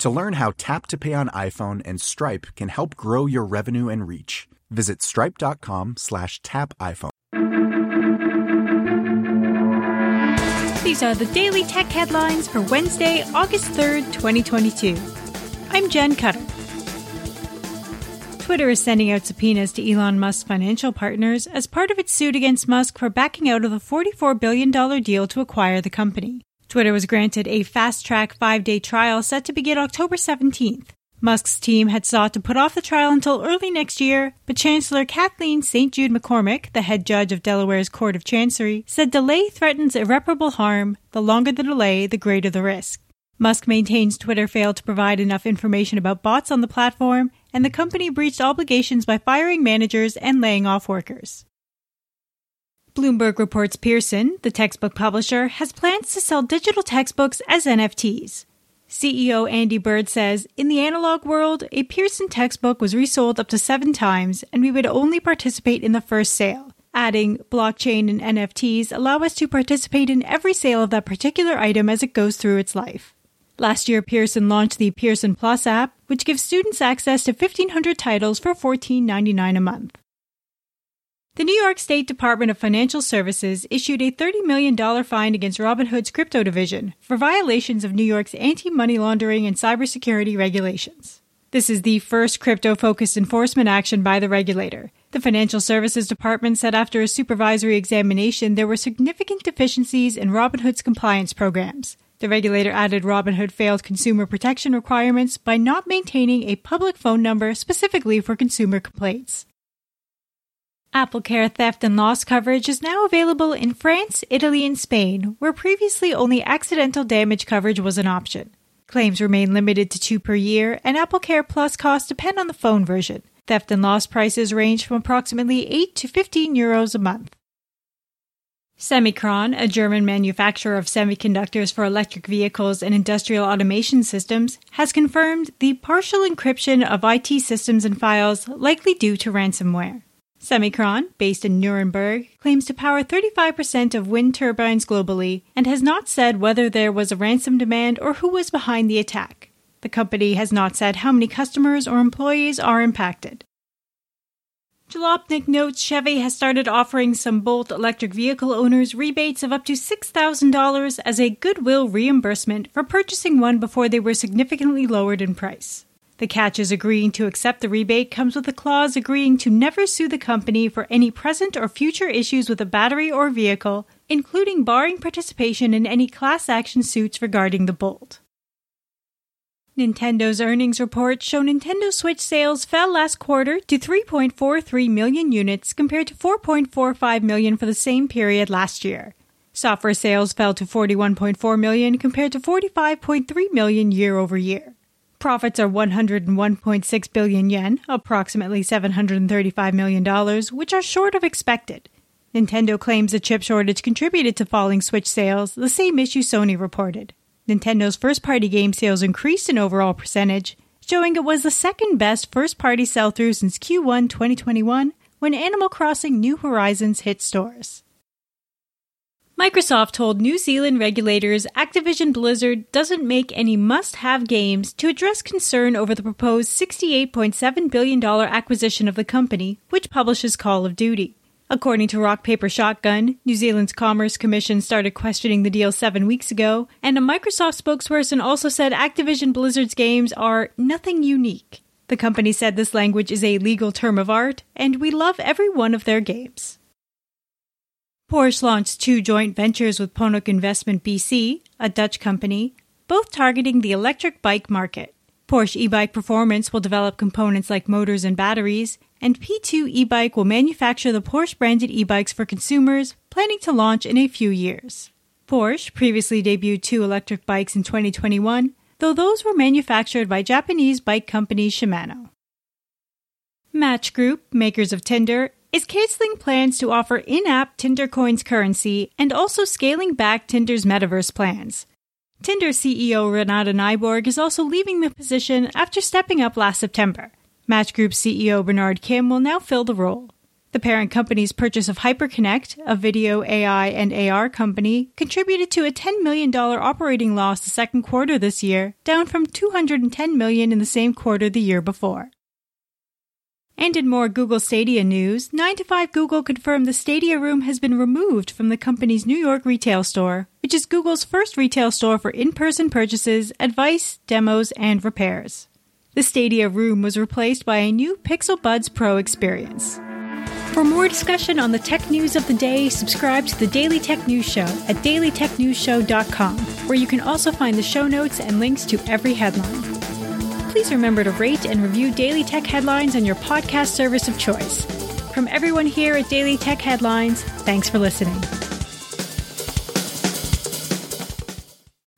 To learn how Tap to Pay on iPhone and Stripe can help grow your revenue and reach, visit stripe.com slash tap iPhone. These are the daily tech headlines for Wednesday, August 3rd, 2022. I'm Jen Cutter. Twitter is sending out subpoenas to Elon Musk's financial partners as part of its suit against Musk for backing out of the $44 billion deal to acquire the company. Twitter was granted a fast track five day trial set to begin October 17th. Musk's team had sought to put off the trial until early next year, but Chancellor Kathaleen St. Jude McCormick, the head judge of Delaware's Court of Chancery, said delay threatens irreparable harm. The longer the delay, the greater the risk. Musk maintains Twitter failed to provide enough information about bots on the platform, and the company breached obligations by firing managers and laying off workers. Bloomberg reports Pearson, the textbook publisher, has plans to sell digital textbooks as NFTs. CEO Andy Bird says, In the analog world, a Pearson textbook was resold up to seven times, and we would only participate in the first sale. Adding, blockchain and NFTs allow us to participate in every sale of that particular item as it goes through its life. Last year, Pearson launched the Pearson Plus app, which gives students access to 1,500 titles for $14.99 a month. The New York State Department of Financial Services issued a $30 million fine against Robinhood's crypto division for violations of New York's anti money laundering and cybersecurity regulations. This is the first crypto focused enforcement action by the regulator. The Financial Services Department said after a supervisory examination there were significant deficiencies in Robinhood's compliance programs. The regulator added Robinhood failed consumer protection requirements by not maintaining a public phone number specifically for consumer complaints. AppleCare theft and loss coverage is now available in France, Italy, and Spain, where previously only accidental damage coverage was an option. Claims remain limited to two per year, and AppleCare Plus costs depend on the phone version. Theft and loss prices range from approximately 8 to 15 euros a month. Semikron, a German manufacturer of semiconductors for electric vehicles and industrial automation systems, has confirmed the partial encryption of IT systems and files likely due to ransomware. Semikron, based in Nuremberg, claims to power 35% of wind turbines globally and has not said whether there was a ransom demand or who was behind the attack. The company has not said how many customers or employees are impacted. Jalopnik notes Chevy has started offering some Bolt electric vehicle owners rebates of up to $6,000 as a goodwill reimbursement for purchasing one before they were significantly lowered in price. The catch is agreeing to accept the rebate comes with a clause agreeing to never sue the company for any present or future issues with a battery or vehicle, including barring participation in any class action suits regarding the Bolt. Nintendo's earnings report show Nintendo Switch sales fell last quarter to 3.43 million units compared to 4.45 million for the same period last year. Software sales fell to 41.4 million compared to 45.3 million year over year. Profits are 101.6 billion yen, approximately $735 million, which are short of expected. Nintendo claims the chip shortage contributed to falling Switch sales, the same issue Sony reported. Nintendo's first party game sales increased in overall percentage, showing it was the second best first party sell through since Q1 2021, when Animal Crossing New Horizons hit stores. Microsoft told New Zealand regulators Activision Blizzard doesn't make any must have games to address concern over the proposed $68.7 billion acquisition of the company, which publishes Call of Duty. According to Rock Paper Shotgun, New Zealand's Commerce Commission started questioning the deal seven weeks ago, and a Microsoft spokesperson also said Activision Blizzard's games are nothing unique. The company said this language is a legal term of art, and we love every one of their games. Porsche launched two joint ventures with Ponooc Investment BV, a Dutch company, both targeting the electric bike market. Porsche e-bike performance will develop components like motors and batteries, and P2 e-bike will manufacture the Porsche branded e-bikes for consumers, planning to launch in a few years. Porsche previously debuted two electric bikes in 2021, though those were manufactured by Japanese bike company Shimano. Match Group, makers of Tinder, is canceling plans to offer in app Tinder Coins currency and also scaling back Tinder's metaverse plans. Tinder CEO Renate Nyborg is also leaving the position after stepping up last September. Match Group CEO Bernard Kim will now fill the role. The parent company's purchase of Hyperconnect, a video AI and AR company, contributed to a $10 million operating loss the second quarter this year, down from 210 million in the same quarter the year before. And in more Google Stadia news, 9 to 5 Google confirmed the Stadia room has been removed from the company's New York retail store, which is Google's first retail store for in person purchases, advice, demos, and repairs. The Stadia room was replaced by a new Pixel Buds Pro experience. For more discussion on the tech news of the day, subscribe to the Daily Tech News Show at dailytechnewsshow.com, where you can also find the show notes and links to every headline please remember to rate and review Daily Tech Headlines on your podcast service of choice. From everyone here at Daily Tech Headlines, thanks for listening.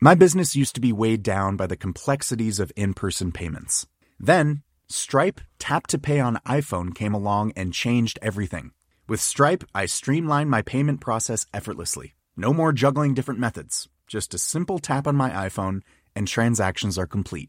My business used to be weighed down by the complexities of in person payments. Then, Stripe Tap to Pay on iPhone came along and changed everything. With Stripe, I streamlined my payment process effortlessly. No more juggling different methods, just a simple tap on my iPhone, and transactions are complete.